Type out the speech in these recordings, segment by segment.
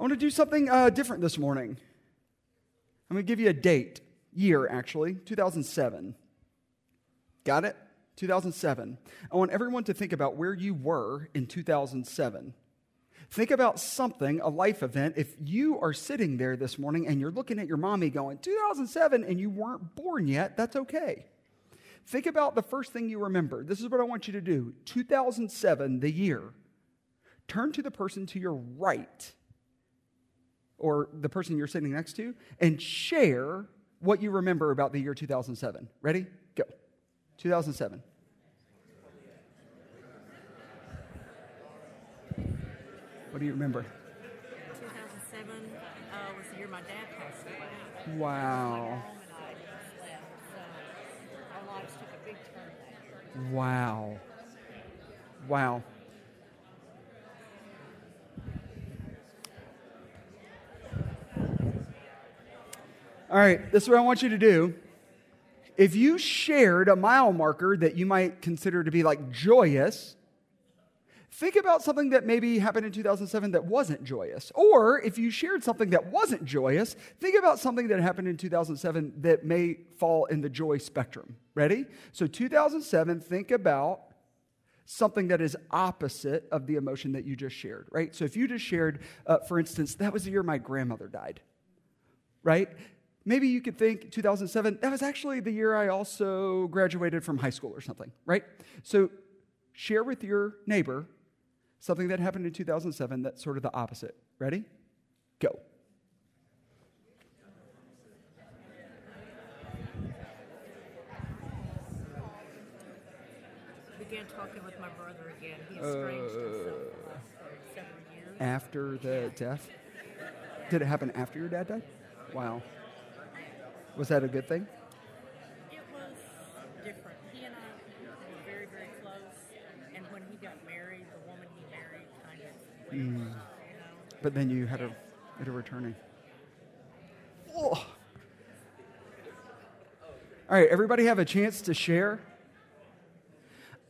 I want to do something uh, different this morning. I'm going to give you a date, year actually, 2007. Got it? 2007. I want everyone to think about where you were in 2007. Think about something, a life event. If you are sitting there this morning and you're looking at your mommy going, 2007, and you weren't born yet, that's okay. Think about the first thing you remember. This is what I want you to do 2007, the year. Turn to the person to your right or the person you're sitting next to and share what you remember about the year 2007. Ready? Go. 2007. What do you remember? 2007 uh, was the year my dad passed away. Wow. Mom and I just left, so our lives took a big turn that year. Wow. Wow. All right, this is what I want you to do. If you shared a mile marker that you might consider to be like joyous, think about something that maybe happened in 2007 that wasn't joyous. Or if you shared something that wasn't joyous, think about something that happened in 2007 that may fall in the joy spectrum. Ready? So, 2007, think about something that is opposite of the emotion that you just shared, right? So, if you just shared, uh, for instance, that was the year my grandmother died, right? Maybe you could think 2007, that was actually the year I also graduated from high school or something, right? So, share with your neighbor something that happened in 2007 that's sort of the opposite. Ready? Go. Began talking with my brother again. He uh, estranged himself for several years. After the death? Did it happen after your dad died? Wow. Was that a good thing? It was different. He and I were very, very close. And when he got married, the woman he married kind of left, mm. you know. But then you had a, had a returning. Oh. All right, everybody have a chance to share?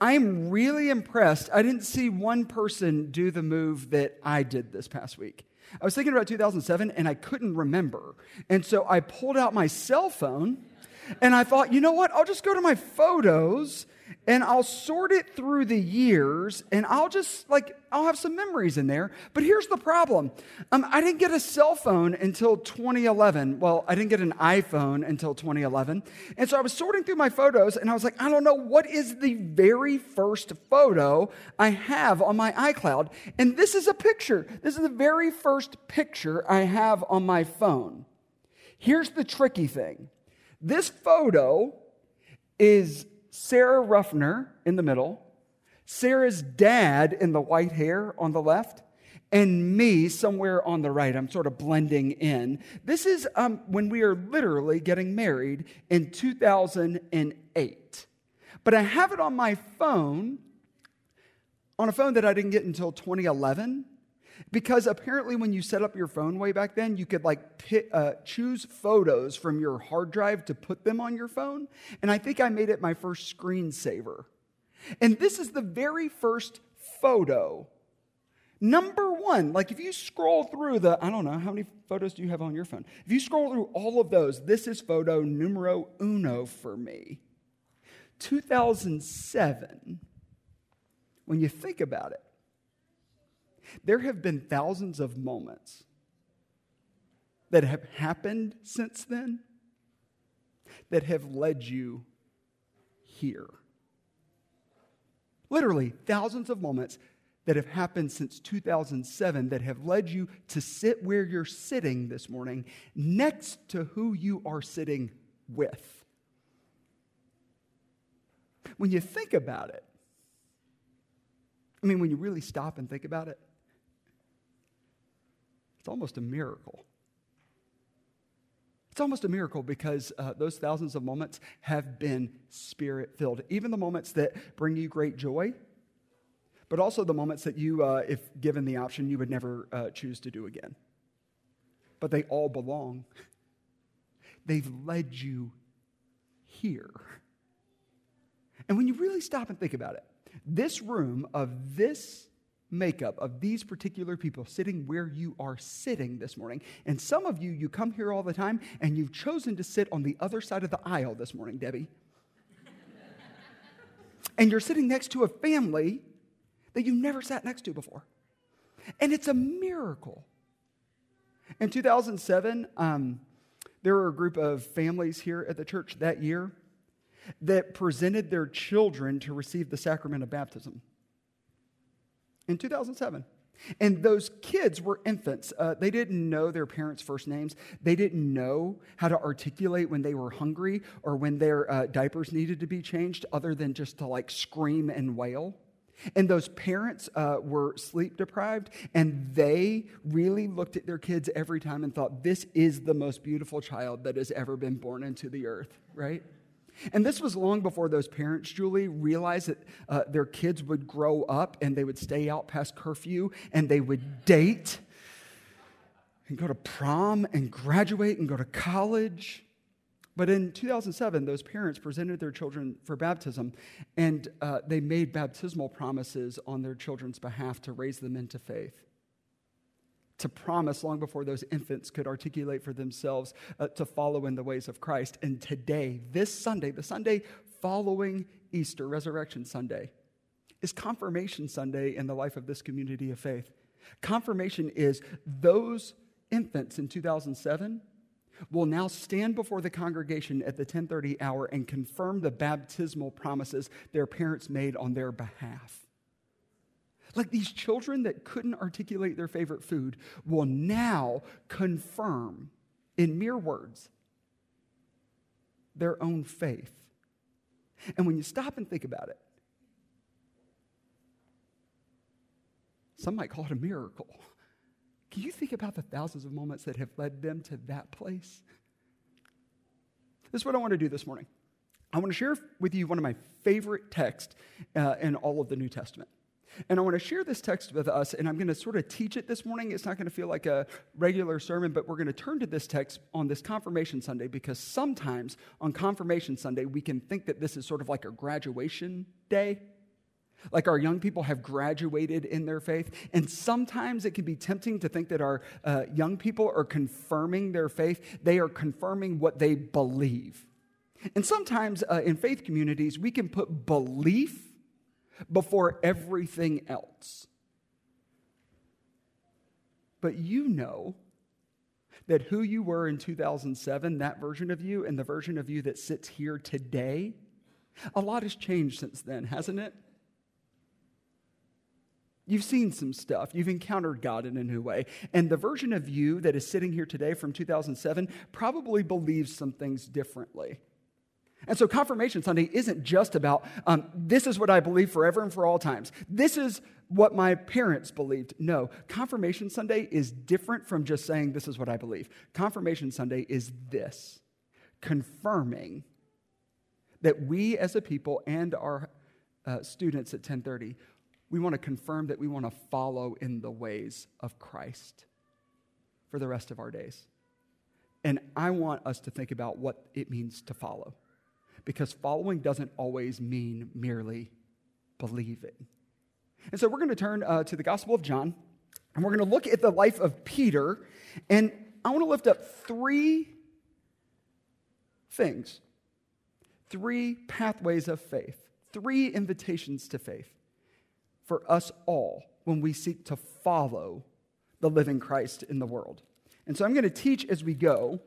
I'm really impressed. I didn't see one person do the move that I did this past week. I was thinking about 2007 and I couldn't remember. And so I pulled out my cell phone and I thought, you know what? I'll just go to my photos and I'll sort it through the years and I'll just like, I'll have some memories in there. But here's the problem um, I didn't get a cell phone until 2011. Well, I didn't get an iPhone until 2011. And so I was sorting through my photos and I was like, I don't know what is the very first photo I have on my iCloud. And this is a picture. This is the very first picture I have on my phone. Here's the tricky thing this photo is Sarah Ruffner in the middle, Sarah's dad in the white hair on the left, and me somewhere on the right. I'm sort of blending in. This is um, when we are literally getting married in 2008. But I have it on my phone, on a phone that I didn't get until 2011. Because apparently, when you set up your phone way back then, you could like pick, uh, choose photos from your hard drive to put them on your phone. And I think I made it my first screensaver. And this is the very first photo. Number one, like if you scroll through the, I don't know, how many photos do you have on your phone? If you scroll through all of those, this is photo numero uno for me. 2007, when you think about it, there have been thousands of moments that have happened since then that have led you here. Literally, thousands of moments that have happened since 2007 that have led you to sit where you're sitting this morning next to who you are sitting with. When you think about it, I mean, when you really stop and think about it, it's almost a miracle. It's almost a miracle because uh, those thousands of moments have been spirit filled. Even the moments that bring you great joy, but also the moments that you, uh, if given the option, you would never uh, choose to do again. But they all belong. They've led you here. And when you really stop and think about it, this room of this makeup of these particular people sitting where you are sitting this morning. And some of you, you come here all the time and you've chosen to sit on the other side of the aisle this morning, Debbie. and you're sitting next to a family that you never sat next to before. And it's a miracle. In 2007, um, there were a group of families here at the church that year that presented their children to receive the sacrament of baptism in 2007. And those kids were infants. Uh, they didn't know their parents' first names. They didn't know how to articulate when they were hungry or when their uh, diapers needed to be changed, other than just to like scream and wail. And those parents uh, were sleep deprived, and they really looked at their kids every time and thought, This is the most beautiful child that has ever been born into the earth, right? And this was long before those parents, Julie, realized that uh, their kids would grow up and they would stay out past curfew and they would date and go to prom and graduate and go to college. But in 2007, those parents presented their children for baptism and uh, they made baptismal promises on their children's behalf to raise them into faith to promise long before those infants could articulate for themselves uh, to follow in the ways of Christ. And today, this Sunday, the Sunday following Easter, Resurrection Sunday, is Confirmation Sunday in the life of this community of faith. Confirmation is those infants in 2007 will now stand before the congregation at the 1030 hour and confirm the baptismal promises their parents made on their behalf. Like these children that couldn't articulate their favorite food will now confirm in mere words their own faith. And when you stop and think about it, some might call it a miracle. Can you think about the thousands of moments that have led them to that place? This is what I want to do this morning. I want to share with you one of my favorite texts uh, in all of the New Testament. And I want to share this text with us, and I'm going to sort of teach it this morning. It's not going to feel like a regular sermon, but we're going to turn to this text on this Confirmation Sunday because sometimes on Confirmation Sunday, we can think that this is sort of like a graduation day. Like our young people have graduated in their faith. And sometimes it can be tempting to think that our uh, young people are confirming their faith, they are confirming what they believe. And sometimes uh, in faith communities, we can put belief before everything else. But you know that who you were in 2007, that version of you, and the version of you that sits here today, a lot has changed since then, hasn't it? You've seen some stuff. You've encountered God in a new way. And the version of you that is sitting here today from 2007 probably believes some things differently. And so Confirmation Sunday isn't just about, um, this is what I believe forever and for all times. This is what my parents believed. No, Confirmation Sunday is different from just saying, this is what I believe. Confirmation Sunday is this confirming that we as a people and our uh, students at 1030, we want to confirm that we want to follow in the ways of Christ for the rest of our days. And I want us to think about what it means to follow because following doesn't always mean merely believing. And so we're going to turn uh, to the Gospel of John, and we're going to look at the life of Peter. And I want to lift up three things, three pathways of faith, three invitations to faith for us all when we seek to follow the living Christ in the world. And so I'm going to teach as we go.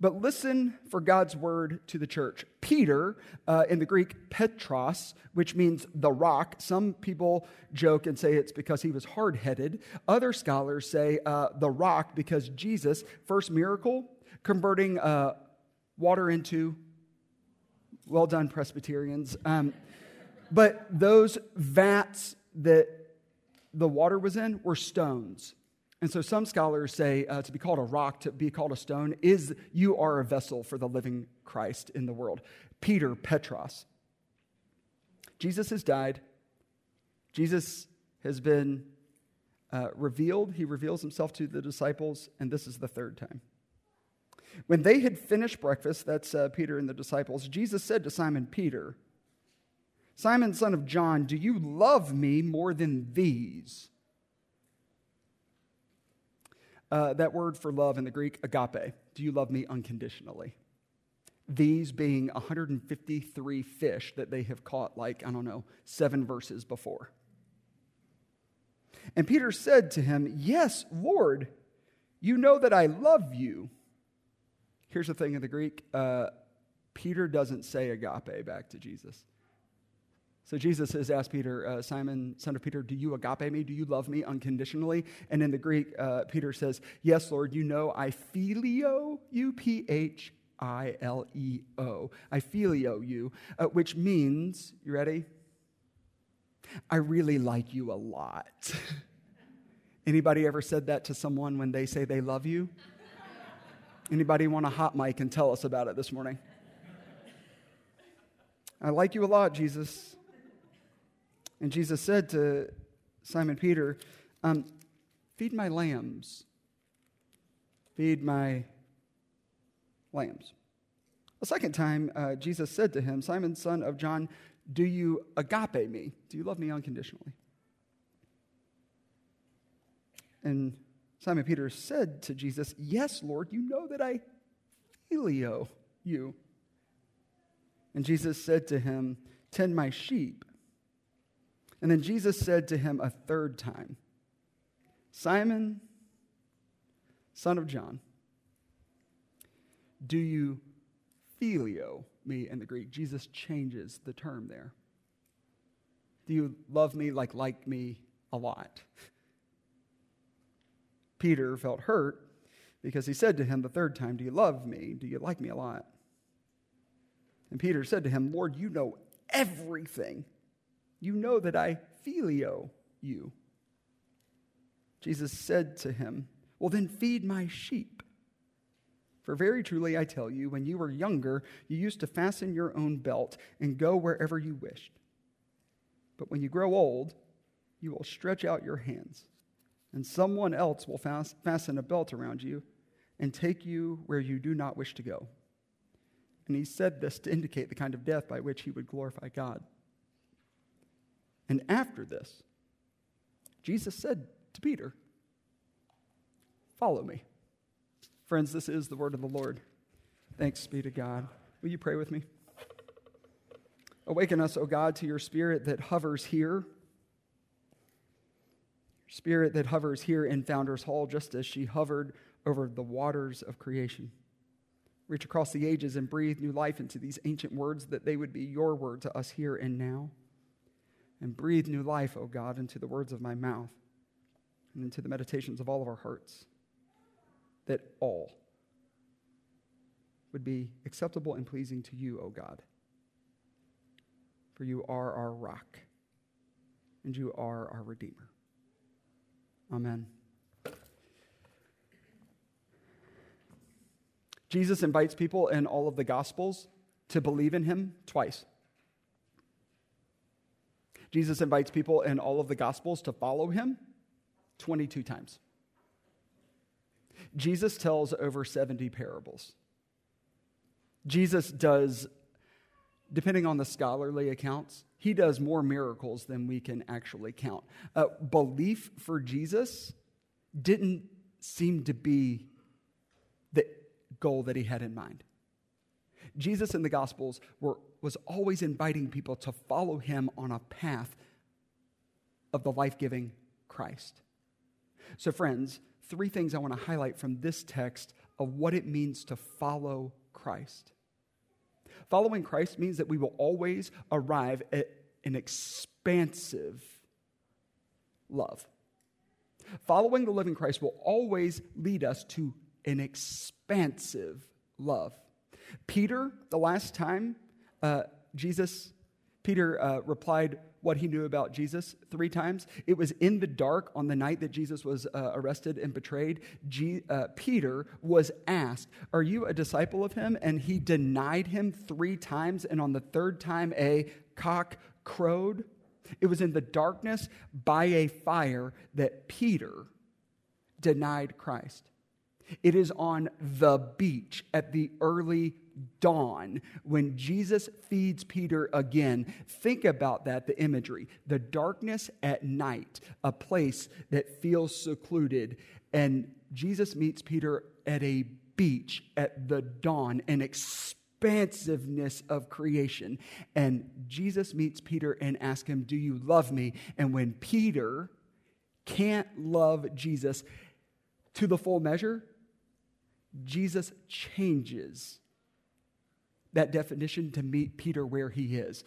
But listen for God's word to the church. Peter, uh, in the Greek, Petros, which means the rock. Some people joke and say it's because he was hard headed. Other scholars say uh, the rock because Jesus, first miracle, converting uh, water into, well done, Presbyterians. Um, but those vats that the water was in were stones. And so some scholars say uh, to be called a rock, to be called a stone, is you are a vessel for the living Christ in the world. Peter, Petros. Jesus has died. Jesus has been uh, revealed. He reveals himself to the disciples, and this is the third time. When they had finished breakfast, that's uh, Peter and the disciples, Jesus said to Simon Peter, Simon, son of John, do you love me more than these? Uh, that word for love in the Greek, agape. Do you love me unconditionally? These being 153 fish that they have caught, like, I don't know, seven verses before. And Peter said to him, Yes, Lord, you know that I love you. Here's the thing in the Greek uh, Peter doesn't say agape back to Jesus. So Jesus has asked Peter, uh, Simon, son of Peter, do you agape me? Do you love me unconditionally? And in the Greek, uh, Peter says, Yes, Lord, you know I phileo you, P H I L E O. I phileo you, uh, which means, you ready? I really like you a lot. Anybody ever said that to someone when they say they love you? Anybody want a hot mic and tell us about it this morning? I like you a lot, Jesus. And Jesus said to Simon Peter, um, Feed my lambs. Feed my lambs. A second time, uh, Jesus said to him, Simon, son of John, do you agape me? Do you love me unconditionally? And Simon Peter said to Jesus, Yes, Lord, you know that I phileo you. And Jesus said to him, Tend my sheep. And then Jesus said to him a third time, Simon, son of John, do you phileo me in the Greek? Jesus changes the term there. Do you love me like like me a lot? Peter felt hurt because he said to him the third time, Do you love me? Do you like me a lot? And Peter said to him, Lord, you know everything. You know that I phileo you. Jesus said to him, Well, then feed my sheep. For very truly I tell you, when you were younger, you used to fasten your own belt and go wherever you wished. But when you grow old, you will stretch out your hands, and someone else will fasten a belt around you and take you where you do not wish to go. And he said this to indicate the kind of death by which he would glorify God. And after this, Jesus said to Peter, Follow me. Friends, this is the word of the Lord. Thanks be to God. Will you pray with me? Awaken us, O God, to your spirit that hovers here. Spirit that hovers here in Founders Hall, just as she hovered over the waters of creation. Reach across the ages and breathe new life into these ancient words that they would be your word to us here and now and breathe new life, O God, into the words of my mouth and into the meditations of all of our hearts, that all would be acceptable and pleasing to you, O God. For you are our rock, and you are our Redeemer. Amen. Jesus invites people in all of the Gospels to believe in him twice. Jesus invites people in all of the Gospels to follow him 22 times. Jesus tells over 70 parables. Jesus does, depending on the scholarly accounts, he does more miracles than we can actually count. Uh, belief for Jesus didn't seem to be the goal that he had in mind. Jesus in the Gospels were, was always inviting people to follow him on a path of the life giving Christ. So, friends, three things I want to highlight from this text of what it means to follow Christ. Following Christ means that we will always arrive at an expansive love. Following the living Christ will always lead us to an expansive love. Peter, the last time uh, Jesus, Peter uh, replied what he knew about Jesus three times. It was in the dark on the night that Jesus was uh, arrested and betrayed. Uh, Peter was asked, Are you a disciple of him? And he denied him three times. And on the third time, a cock crowed. It was in the darkness by a fire that Peter denied Christ. It is on the beach at the early dawn when Jesus feeds Peter again. Think about that, the imagery. The darkness at night, a place that feels secluded. And Jesus meets Peter at a beach at the dawn, an expansiveness of creation. And Jesus meets Peter and asks him, Do you love me? And when Peter can't love Jesus to the full measure, Jesus changes that definition to meet Peter where he is.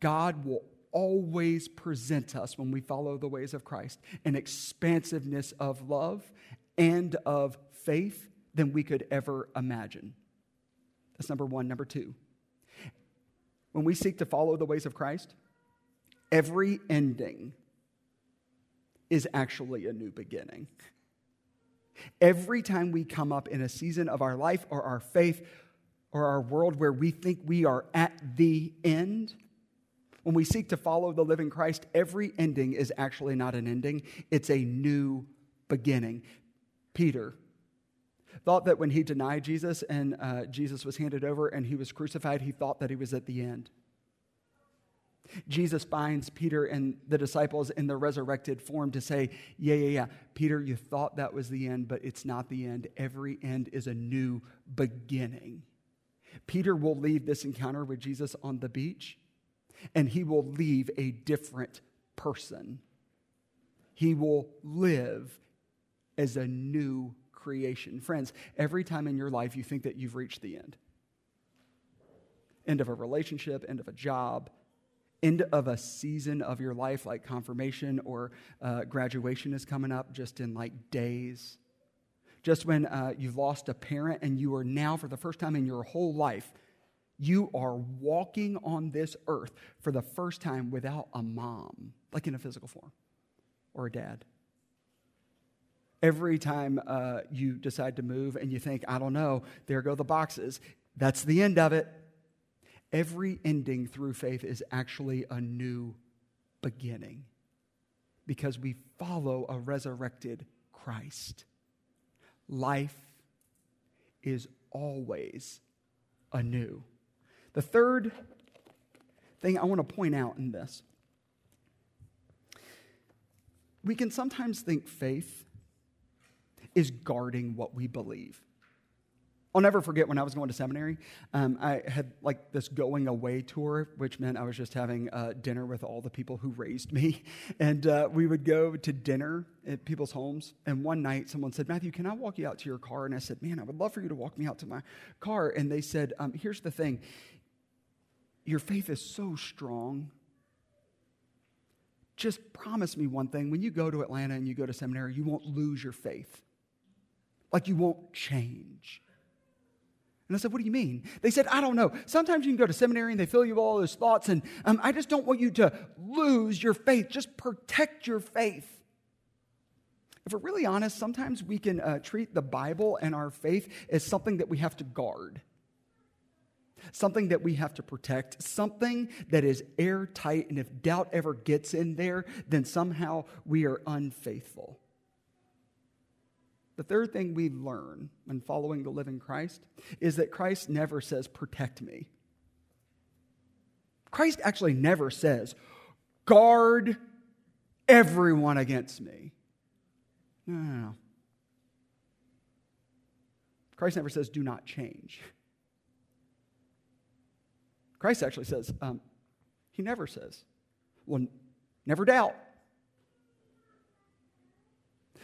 God will always present us when we follow the ways of Christ an expansiveness of love and of faith than we could ever imagine. That's number one. Number two, when we seek to follow the ways of Christ, every ending is actually a new beginning. Every time we come up in a season of our life or our faith or our world where we think we are at the end, when we seek to follow the living Christ, every ending is actually not an ending, it's a new beginning. Peter thought that when he denied Jesus and uh, Jesus was handed over and he was crucified, he thought that he was at the end. Jesus finds Peter and the disciples in the resurrected form to say, Yeah, yeah, yeah. Peter, you thought that was the end, but it's not the end. Every end is a new beginning. Peter will leave this encounter with Jesus on the beach, and he will leave a different person. He will live as a new creation. Friends, every time in your life you think that you've reached the end end of a relationship, end of a job, end of a season of your life, like confirmation or uh, graduation is coming up just in like days. Just when uh, you've lost a parent and you are now, for the first time in your whole life, you are walking on this earth for the first time without a mom, like in a physical form, or a dad. Every time uh, you decide to move and you think, I don't know, there go the boxes, that's the end of it. Every ending through faith is actually a new beginning because we follow a resurrected Christ. Life is always anew. The third thing I want to point out in this we can sometimes think faith is guarding what we believe. I'll never forget when I was going to seminary. Um, I had like this going away tour, which meant I was just having uh, dinner with all the people who raised me. And uh, we would go to dinner at people's homes. And one night, someone said, Matthew, can I walk you out to your car? And I said, Man, I would love for you to walk me out to my car. And they said, um, Here's the thing your faith is so strong. Just promise me one thing. When you go to Atlanta and you go to seminary, you won't lose your faith. Like you won't change. And I said, What do you mean? They said, I don't know. Sometimes you can go to seminary and they fill you with all those thoughts, and um, I just don't want you to lose your faith. Just protect your faith. If we're really honest, sometimes we can uh, treat the Bible and our faith as something that we have to guard, something that we have to protect, something that is airtight, and if doubt ever gets in there, then somehow we are unfaithful. The third thing we learn when following the living Christ is that Christ never says, protect me. Christ actually never says, guard everyone against me. No, no, no. Christ never says, do not change. Christ actually says, um, he never says, well, never doubt.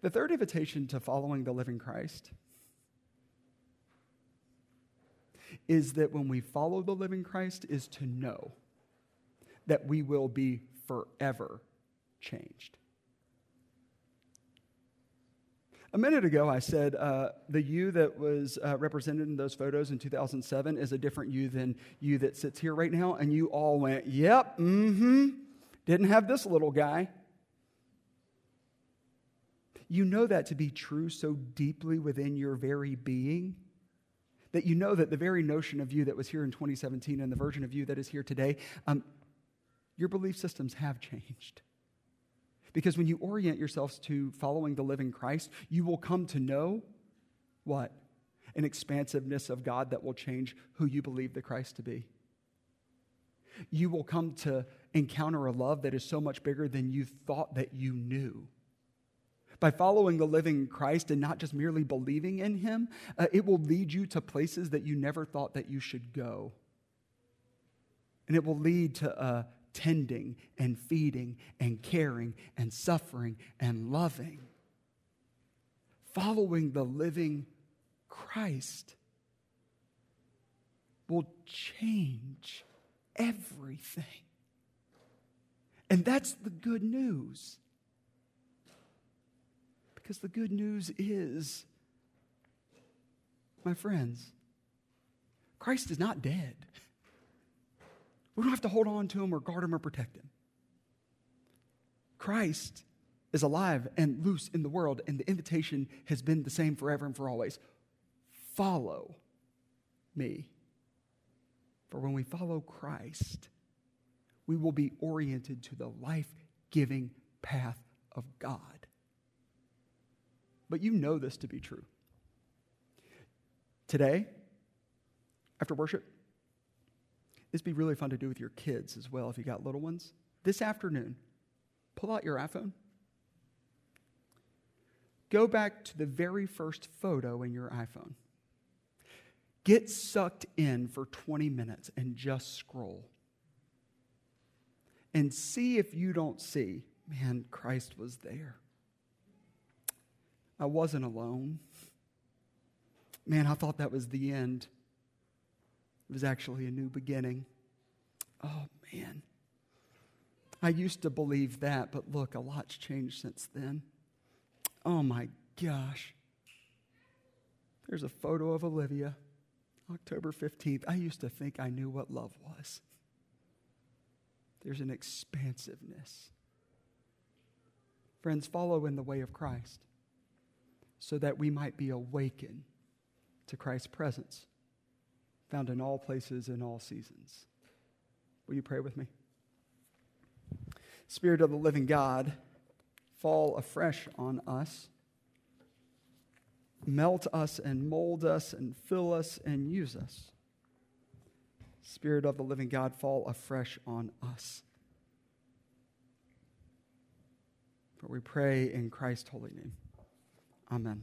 The third invitation to following the living Christ is that when we follow the living Christ is to know that we will be forever changed. A minute ago, I said uh, the you that was uh, represented in those photos in 2007 is a different you than you that sits here right now. And you all went, yep, mm hmm. Didn't have this little guy. You know that to be true so deeply within your very being that you know that the very notion of you that was here in 2017 and the version of you that is here today, um, your belief systems have changed. Because when you orient yourselves to following the living Christ, you will come to know what? An expansiveness of God that will change who you believe the Christ to be. You will come to encounter a love that is so much bigger than you thought that you knew. By following the living Christ and not just merely believing in him, uh, it will lead you to places that you never thought that you should go. And it will lead to uh, tending and feeding and caring and suffering and loving. Following the living Christ will change everything. And that's the good news. Because the good news is, my friends, Christ is not dead. We don't have to hold on to him or guard him or protect him. Christ is alive and loose in the world, and the invitation has been the same forever and for always. Follow me. For when we follow Christ, we will be oriented to the life giving path of God. But you know this to be true. Today, after worship, this would be really fun to do with your kids as well if you got little ones. This afternoon, pull out your iPhone. Go back to the very first photo in your iPhone. Get sucked in for 20 minutes and just scroll. And see if you don't see, man, Christ was there. I wasn't alone. Man, I thought that was the end. It was actually a new beginning. Oh, man. I used to believe that, but look, a lot's changed since then. Oh, my gosh. There's a photo of Olivia, October 15th. I used to think I knew what love was. There's an expansiveness. Friends, follow in the way of Christ so that we might be awakened to Christ's presence found in all places in all seasons. Will you pray with me? Spirit of the living God, fall afresh on us. Melt us and mold us and fill us and use us. Spirit of the living God, fall afresh on us. For we pray in Christ's holy name. Amen.